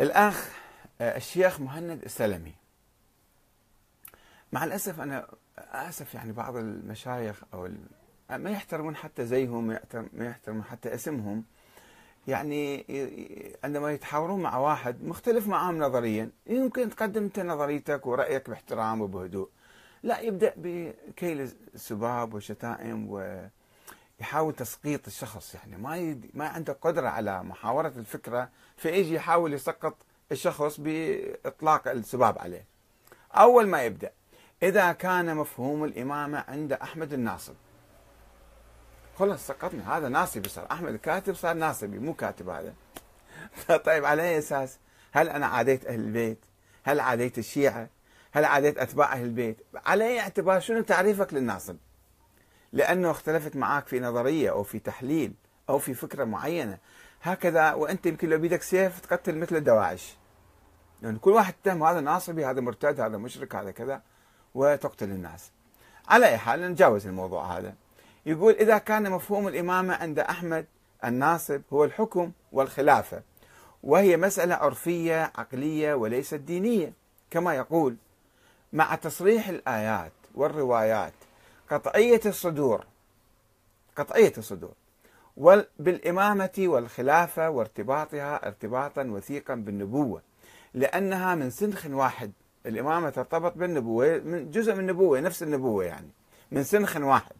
الأخ الشيخ مهند السلمي. مع الأسف أنا آسف يعني بعض المشايخ أو ما يحترمون حتى زيهم ما يحترمون حتى اسمهم. يعني عندما يتحاورون مع واحد مختلف معهم نظريا يمكن تقدم أنت نظريتك ورأيك باحترام وبهدوء. لا يبدأ بكيل السباب والشتائم ويحاول تسقيط الشخص يعني ما. ما عنده قدرة على محاورة الفكرة فيجي يحاول يسقط الشخص بإطلاق السباب عليه. أول ما يبدأ إذا كان مفهوم الإمامة عند أحمد الناصب. خلص سقطنا هذا ناصبي صار أحمد الكاتب صار ناصبي مو كاتب هذا. طيب على أي أساس؟ هل أنا عاديت أهل البيت؟ هل عاديت الشيعة؟ هل عاديت أتباع أهل البيت؟ على أي اعتبار؟ شنو تعريفك للناصب؟ لأنه اختلفت معك في نظرية أو في تحليل أو في فكرة معينة. هكذا وأنت يمكن لو بيدك سيف تقتل مثل الدواعش. يعني كل واحد تهم هذا ناصبي هذا مرتد هذا مشرك هذا كذا وتقتل الناس. على أي حال نتجاوز الموضوع هذا. يقول إذا كان مفهوم الإمامة عند أحمد الناصب هو الحكم والخلافة وهي مسألة عرفية عقلية وليست دينية. كما يقول مع تصريح الآيات والروايات قطعية الصدور. قطعية الصدور. بالإمامة والخلافة وارتباطها ارتباطا وثيقا بالنبوة. لأنها من سنخ واحد. الإمامة ترتبط بالنبوة من جزء من النبوة نفس النبوة يعني. من سنخ واحد.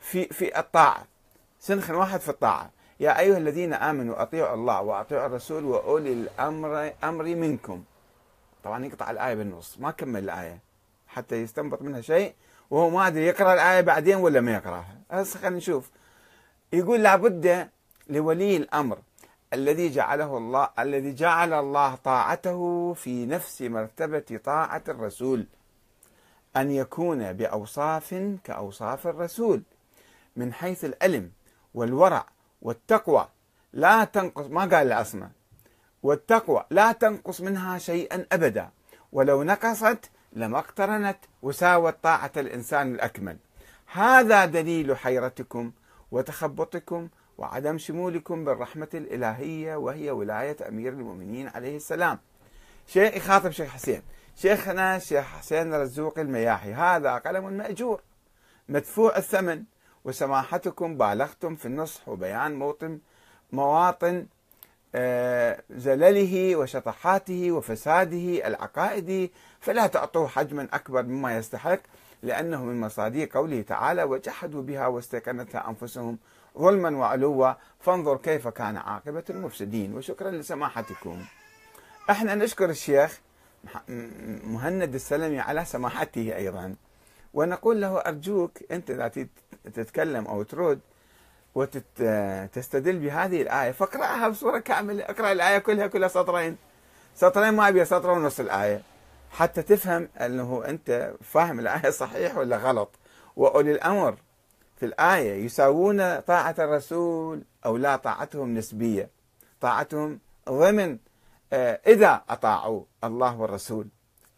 في في الطاعة. سنخ واحد في الطاعة. يا أيها الذين آمنوا أطيعوا الله وأطيعوا الرسول وأولي الأمر أمر منكم. طبعا يقطع الآية بالنص. ما كمل الآية. حتى يستنبط منها شيء. وهو ما أدري يقرأ الآية بعدين ولا ما يقرأها. هسه خلينا نشوف. يقول لابد لولي الأمر الذي جعله الله الذي جعل الله طاعته في نفس مرتبة طاعة الرسول. أن يكون بأوصاف كأوصاف الرسول. من حيث العلم والورع والتقوى. لا تنقص ما قال العصمة والتقوى لا تنقص منها شيئا أبدا. ولو نقصت لما اقترنت وساوت طاعة الإنسان الأكمل. هذا دليل حيرتكم وتخبطكم وعدم شمولكم بالرحمة الإلهية وهي ولاية أمير المؤمنين عليه السلام. شيخ يخاطب شيخ حسين. شيخنا شيخ حسين رزوق المياحي. هذا قلم مأجور مدفوع الثمن وسماحتكم بالغتم في النصح وبيان موطن مواطن زلله وشطحاته وفساده العقائدي فلا تعطوه حجما أكبر مما يستحق لأنه من مصاديق قوله تعالى وجحدوا بها واستيقنتها أنفسهم ظلما وعلوا فانظر كيف كان عاقبة المفسدين وشكرا لسماحتكم. إحنا نشكر الشيخ مهند السلمي على سماحته أيضا ونقول له أرجوك أنت إذا تتكلم أو ترد وتستدل بهذه الآية. فاقرأها بصورة كاملة. اقرأ الآية كلها كلها سطرين. سطرين ما أبي سطر ونص الآية. حتى تفهم أنه أنت فاهم الآية صحيح ولا غلط. وأولي الأمر في الآية يساوون طاعة الرسول أو لا طاعتهم نسبية. طاعتهم ضمن آه، إذا أطاعوا الله والرسول.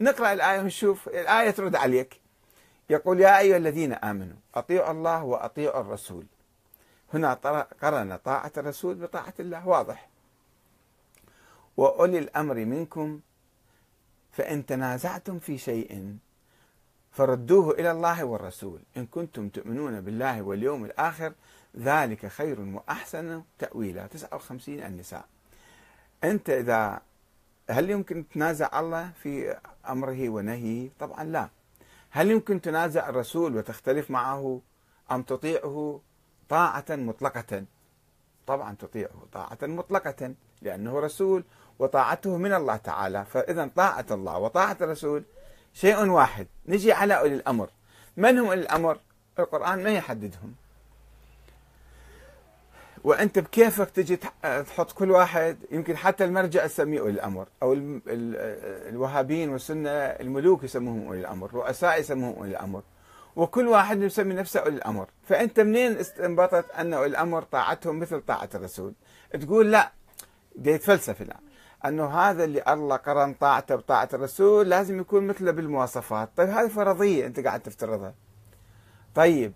نقرأ الآية ونشوف. الآية ترد عليك. يقول يا أيها الذين آمنوا أطيعوا الله وأطيعوا الرسول. هنا قرن طاعة الرسول بطاعة الله واضح. وأولي الأمر منكم فإن تنازعتم في شيء فردوه إلى الله والرسول. إن كنتم تؤمنون بالله واليوم الآخر ذلك خير وأحسن تأويلا. 59 النساء. أنت إذا هل يمكن تنازع الله في أمره ونهيه؟ طبعا لا. هل يمكن تنازع الرسول وتختلف معه أم تطيعه؟ طاعة مطلقة. طبعا تطيعه طاعة مطلقة لأنه رسول وطاعته من الله تعالى. فإذا طاعة الله وطاعة الرسول شيء واحد. نجي على أولي الأمر. من هم أولي الأمر؟ القرآن ما يحددهم. وأنت بكيفك تجي تحط كل واحد يمكن حتى المرجع تسميه أولي الأمر أو الوهابيين والسنة الملوك يسموهم أولي الأمر، رؤساء يسموهم أولي الأمر. وكل واحد يسمي نفسه أولي الأمر، فأنت منين استنبطت اولي الأمر طاعتهم مثل طاعة الرسول؟ تقول لا يتفلسف الان أنه هذا اللي الله قرن طاعته بطاعة الرسول لازم يكون مثله بالمواصفات، طيب هذه فرضية أنت قاعد تفترضها. طيب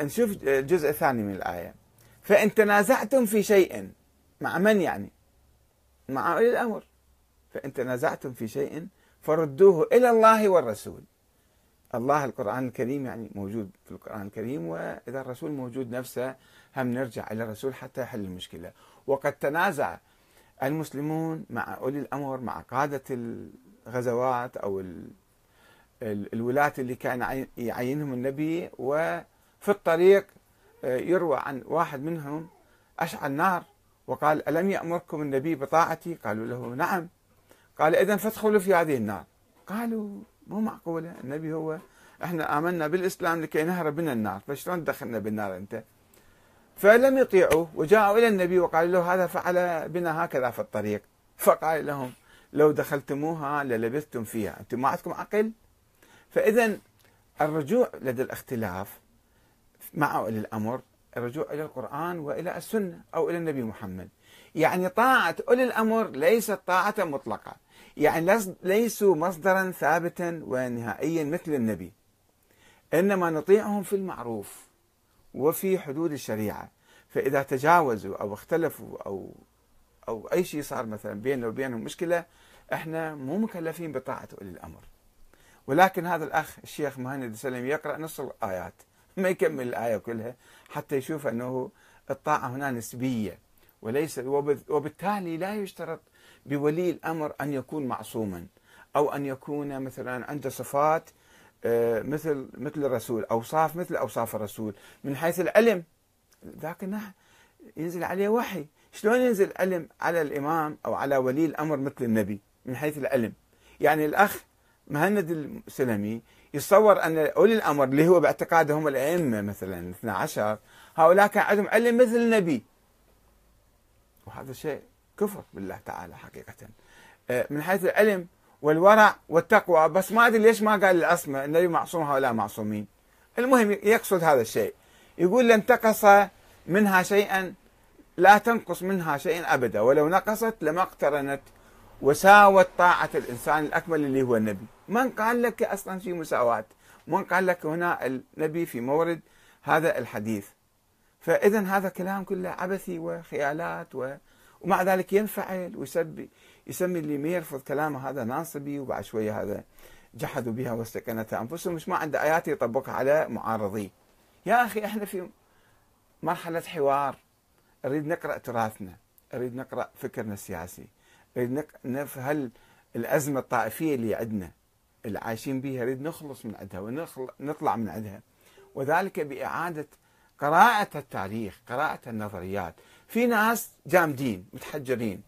نشوف الجزء الثاني من الآية. فإن تنازعتم في شيء مع من يعني مع أولي الأمر فإن تنازعتم في شيء فردوه إلى الله والرسول الله القرآن الكريم يعني موجود في القرآن الكريم وإذا الرسول موجود نفسه هم نرجع إلى الرسول حتى يحل المشكلة. وقد تنازع المسلمون مع أولي الأمر مع قادة الغزوات أو الولاة اللي كان يعينهم النبي وفي الطريق آه، يروى عن واحد منهم أشعل نار وقال ألم يأمركم النبي بطاعتي؟ قالوا له نعم. قال إذا فادخلوا في هذه النار. قالوا مو معقولة؟ النبي هو إحنا آمنا بالإسلام لكي نهرب من النار فشلون دخلنا بالنار أنت؟ فلم يطيعوا وجاءوا إلى النبي وقالوا له هذا فعل بنا هكذا في الطريق. فقال لهم لو دخلتموها للبثتم فيها أنتم ما عندكم عقل؟ فإذا الرجوع لدى الاختلاف مع أولي الأمر الرجوع إلى القرآن وإلى السنة أو إلى النبي محمد. يعني طاعة أولي الأمر ليست طاعة مطلقة. يعني ليسوا مصدرا ثابتا ونهائيا مثل النبي. إنما نطيعهم في المعروف وفي حدود الشريعة. فإذا تجاوزوا أو اختلفوا أو أو أي شيء صار مثلا بيننا وبينهم مشكلة إحنا مو مكلفين بطاعة أولي الأمر. ولكن هذا الأخ الشيخ مهند السلمي يقرأ نص الآيات ما يكمل الآية كلها حتى يشوف أنه الطاعة هنا نسبية وليس وبالتالي لا يشترط بولي الأمر أن يكون معصوما أو أن يكون مثلا عنده صفات آه، مثل مثل الرسول أوصاف مثل أوصاف الرسول من حيث العلم ذاك ينزل عليه وحي. شلون ينزل علم على الإمام أو على ولي الأمر مثل النبي؟ من حيث العلم يعني الأخ مهند السلمي يتصور أن أولي الأمر اللي هو باعتقاده هم الأئمة مثلا 12 هؤلاء كان عندهم علم مثل النبي. وهذا شيء كفر بالله تعالى حقيقة. آه، من حيث العلم والورع والتقوى. بس ما أدري ليش ما قال العصمة النبي معصوم هؤلاء معصومين. المهم يقصد هذا الشيء. يقول لن تقص منها شيئا لا تنقص منها شيئا أبدا. ولو نقصت لما اقترنت وساوت طاعة الإنسان الأكمل اللي هو النبي. من قال لك أصلا في مساواة؟ من قال لك هنا النبي في مورد هذا الحديث؟ فإذا هذا كلام كله عبثي وخيالات و... ومع ذلك ينفعل ويسبي يسمي اللي ما يرفض كلامه هذا ناصبي وبعد شوية هذا جحدوا بها واستكنتها أنفسهم. مش ما عنده آيات يطبقها على معارضيه يا أخي إحنا في مرحلة حوار. نريد نقرأ تراثنا. نريد نقرأ فكرنا السياسي. نريد نفهم الأزمة الطائفية اللي عندنا اللي عايشين بها نريد نخلص من عندها ونطلع من عندها. وذلك بإعادة قراءة التاريخ قراءة النظريات. في ناس جامدين متحجرين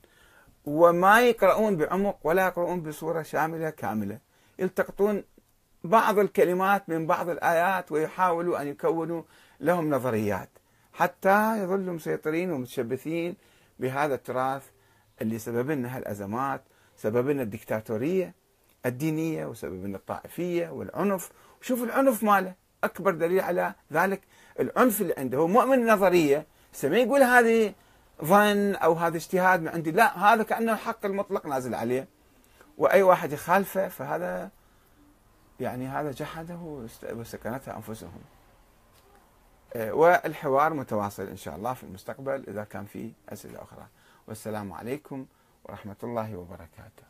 وما يقرؤون بعمق ولا يقرؤون بصورة شاملة كاملة. يلتقطون بعض الكلمات من بعض الآيات ويحاولوا أن يكونوا لهم نظريات. حتى يظلوا مسيطرين ومتشبثين بهذا التراث اللي سبب لنا هالأزمات سبب لنا الدكتاتورية الدينية وسبب لنا الطائفية والعنف. وشوف العنف ماله أكبر دليل على ذلك العنف اللي عنده. هو مؤمن نظرية ما يقول هذه ظن أو هذا اجتهاد من عندي. لا هذا كأنه الحق المطلق نازل عليه. وأي واحد يخالفه فهذا يعني هذا جحده وسكنته أنفسهم. آه، والحوار متواصل إن شاء الله في المستقبل إذا كان في أسئلة أخرى. والسلام عليكم ورحمة الله وبركاته.